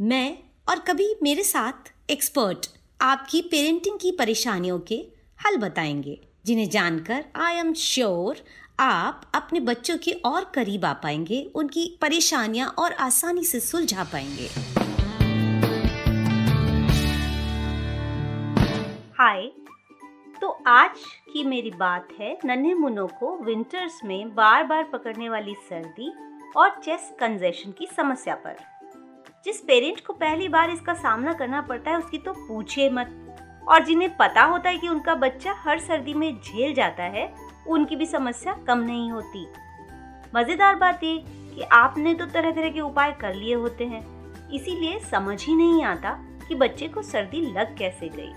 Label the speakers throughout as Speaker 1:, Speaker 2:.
Speaker 1: मैं और कभी मेरे साथ एक्सपर्ट आपकी पेरेंटिंग की परेशानियों के हल बताएँगे, जिन्हें जानकर आई एम श्योर आप अपने बच्चों के और करीब आ पाएँगे, उनकी परेशानियाँ और आसानी से सुलझा पाएँगे। हाय तो आज की मेरी बात है नन्हे मुन्नों को विंटर्स में बार बार पकड़ने वाली सर्दी और चेस्ट कंजेशन की समस्या पर। जिस पेरेंट को पहली बार इसका सामना करना पड़ता है, उसकी तो पूछिए मत। और जिन्हें पता होता है कि उनका बच्चा हर सर्दी में झेल जाता है, उनकी भी समस्या कम नहीं होती। मज़ेदार बात ये कि आपने तो तरह तरह के उपाय कर लिए होते हैं। इसीलिए समझ ही नहीं आता कि बच्चे को सर्दी लग कैसे गई।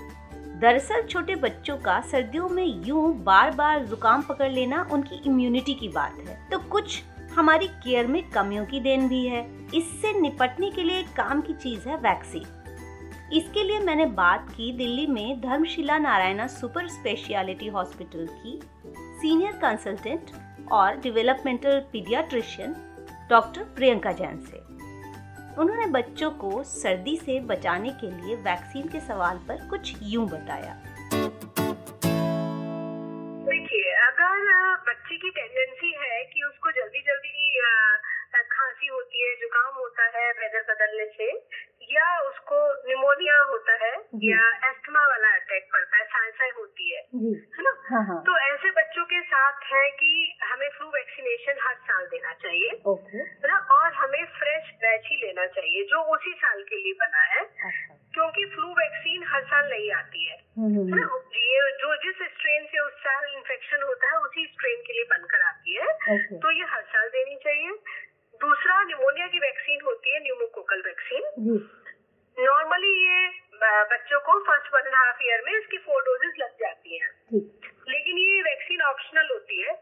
Speaker 1: दरअसल छोटे बच्चों का सर्दियों में यूँ बार बार जुकाम पकड़ लेना उनकी इम्यूनिटी की बात है। तो कुछ हमारी केयर में कमियों की देन भी है। इससे निपटने के लिए एक काम की चीज़ है वैक्सीन। इसके लिए मैंने बात की दिल्ली में Dharamshila Narayana super speciality hospital की सीनियर कंसल्टेंट और developmental paediatrician doctor Priyanka Jain से। उन्होंने बच्चों को सर्दी से बचाने के लिए वैक्सीन के सवाल पर कुछ यूँ बताया।
Speaker 2: देखिए, अगर बच्चे की टेंडेंसी है कि जल्दी जल्दी खांसी होती है जुकाम होता है वेदर बदलने से या उसको निमोनिया होता है या एस्थमा वाला अटैक पड़ता है सांसाई होती है है ना?
Speaker 1: हाँ हाँ।
Speaker 2: तो ऐसे बच्चों के साथ है कि हमें फ्लू वैक्सीनेशन हर साल देना चाहिए
Speaker 1: ओके।
Speaker 2: है ना? और हमें फ्रेश बैच ही लेना चाहिए जो उसी साल के लिए बना है
Speaker 1: अच्छा।
Speaker 2: क्योंकि फ्लू वैक्सीन हर साल नहीं आती है
Speaker 1: हम्म,
Speaker 2: है ना? ये जो जिस स्ट्रेन से उस साल इन्फेक्शन होता है उसी स्ट्रेन के लिए बनकर आती है
Speaker 1: ओके
Speaker 2: तो ये हर साल चाहिए दूसरा निमोनिया की वैक्सीन होती है न्यूमोकोकल वैक्सीन नॉर्मली ये बच्चों को first one and half year में इसकी फोर डोजेस लग जाती हैं। लेकिन ये वैक्सीन ऑप्शनल होती है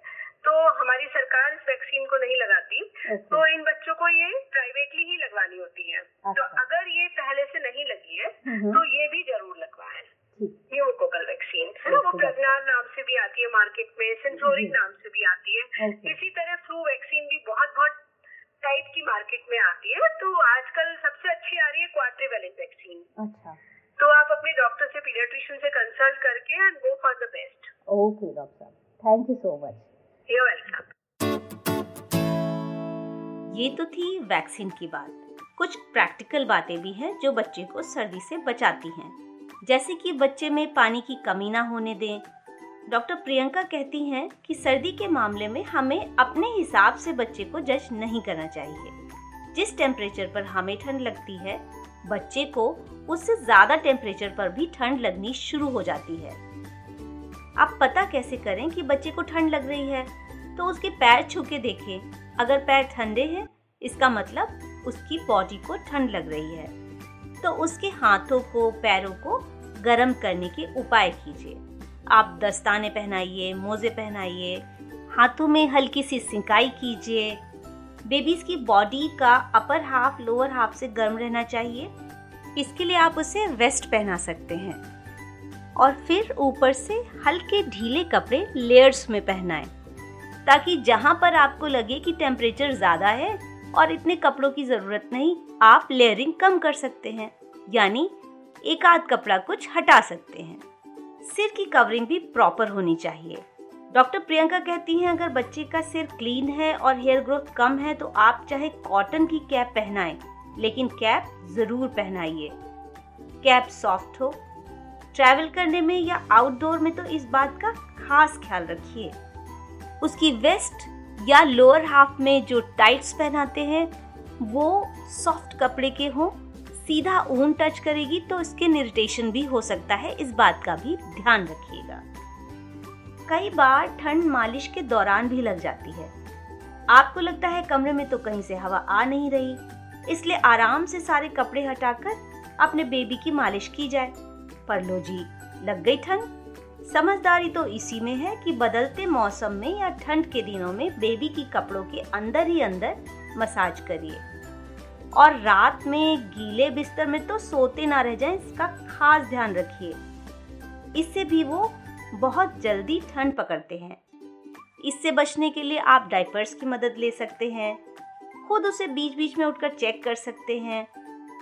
Speaker 2: तो हमारी सरकार इस वैक्सीन को नहीं लगाती। तो इन बच्चों को ये प्राइवेटली ही लगवानी होती है। तो
Speaker 1: अच्छा।
Speaker 2: अगर ये पहले से नहीं लगी है
Speaker 1: हम्म।
Speaker 2: तो ये भी ज़रूर लगवाएँ
Speaker 1: ठीक
Speaker 2: न्यूमोकोकल वैक्सीन है ना वो प्रज्ञान नाम से भी आती है मार्केट में सेंसोरिक नाम से भी आती है। इसी तरह फ्लू वैक्सीन भी बहुत बहुत टाइप की मार्केट में आती है। तो आजकल सबसे अच्छी आ रही है क्वाड्रीवेलेंट वैक्सीन
Speaker 1: अच्छा।
Speaker 2: तो आप अपने डॉक्टर से पीडियाट्रिशियन से कंसल्ट करके and go for the best
Speaker 1: okay doctor साहब। Thank you so much
Speaker 2: you welcome
Speaker 1: ये तो थी वैक्सीन की बात। कुछ प्रैक्टिकल बातें भी हैं जो बच्चे को सर्दी से बचाती हैं। जैसे कि बच्चे में पानी की कमी ना होने दें। डॉक्टर प्रियंका कहती हैं कि सर्दी के मामले में हमें अपने हिसाब से बच्चे को जज नहीं करना चाहिए। जिस टेम्परेचर पर हमें ठंड लगती है, बच्चे को उससे ज़्यादा टेम्परेचर पर भी ठंड लगनी शुरू हो जाती है। आप पता कैसे करें कि बच्चे को ठंड लग रही है? तो उसके पैर छू के देखें। अगर पैर ठंडे हैं, इसका मतलब उसकी बॉडी को ठंड लग रही है। तो उसके हाथों को, पैरों को गर्म करने के उपाय कीजिए। आप दस्ताने पहनाइए, मोजे पहनाइए, हाथों में हल्की सी सिंकाई कीजिए। बेबीज की बॉडी का अपर हाफ़, लोअर हाफ़ से गर्म रहना चाहिए। इसके लिए आप उसे वेस्ट पहना सकते हैं। और फिर ऊपर से हल्के ढीले कपड़े लेयर्स में पहनाएँ, ताकि जहाँ पर आपको लगे कि टेम्परेचर ज़्यादा है और इतने कपड़ों की ज़रूरत नहीं, आप लेयरिंग कम कर सकते हैं। यानी एक आध कपड़ा कुछ हटा सकते हैं। सिर की कवरिंग भी प्रॉपर होनी चाहिए। डॉक्टर प्रियंका कहती हैं, अगर बच्चे का सिर क्लीन है और हेयर ग्रोथ कम है तो आप चाहे कॉटन की कैप पहनाएँ, लेकिन कैप ज़रूर पहनाइए। कैप सॉफ्ट हो। ट्रैवल करने में या आउटडोर में तो इस बात का खास ख्याल रखिए। उसकी वेस्ट या लोअर हाफ़ में जो टाइट्स पहनाते हैं, वो सॉफ्ट कपड़े के हों सीधा ऊन टच करेगी तो स्किन इरिटेशन भी हो सकता है। इस बात का भी ध्यान रखिएगा। कई बार ठंड मालिश के दौरान भी लग जाती है। आपको लगता है कमरे में तो कहीं से हवा आ नहीं रही। इसलिए आराम से सारे कपड़े हटाकर अपने बेबी की मालिश की जाए। पर लो जी, लग गई ठंड? समझदारी तो इसी में है कि बदलते मौसम में या ठंड के दिनों में बेबी की कपड़ों के अंदर ही अंदर मसाज करिए। और रात में गीले बिस्तर में तो सोते ना रह जाएँ, इसका खास ध्यान रखिए। इससे भी वो बहुत जल्दी ठंड पकड़ते हैं। इससे बचने के लिए आप डाइपर्स की मदद ले सकते हैं, खुद उसे बीच बीच में उठकर चेक कर सकते हैं,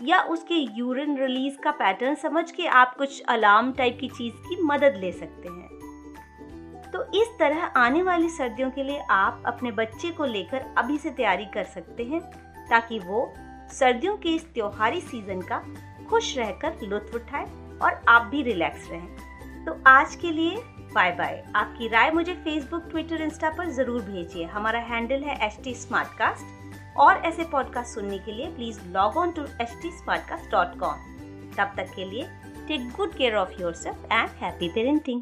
Speaker 1: या उसके यूरिन रिलीज़ का पैटर्न समझ के आप कुछ अलार्म टाइप की चीज़ की मदद ले सकते हैं। तो इस तरह आने वाली सर्दियों के लिए आप अपने बच्चे को लेकर अभी से तैयारी कर सकते हैं, ताकि वो सर्दियों के इस त्योहारी सीज़न का खुश रहकर लुत्फ उठाए और आप भी रिलैक्स रहें। तो आज के लिए बाय बाय आपकी राय मुझे फेसबुक ट्विटर इंस्टा पर ज़रूर भेजिए। हमारा हैंडल है एच टी और ऐसे पॉडकास्ट सुनने के लिए please log on to H T तब तक के लिए take good care of yourself and happy parenting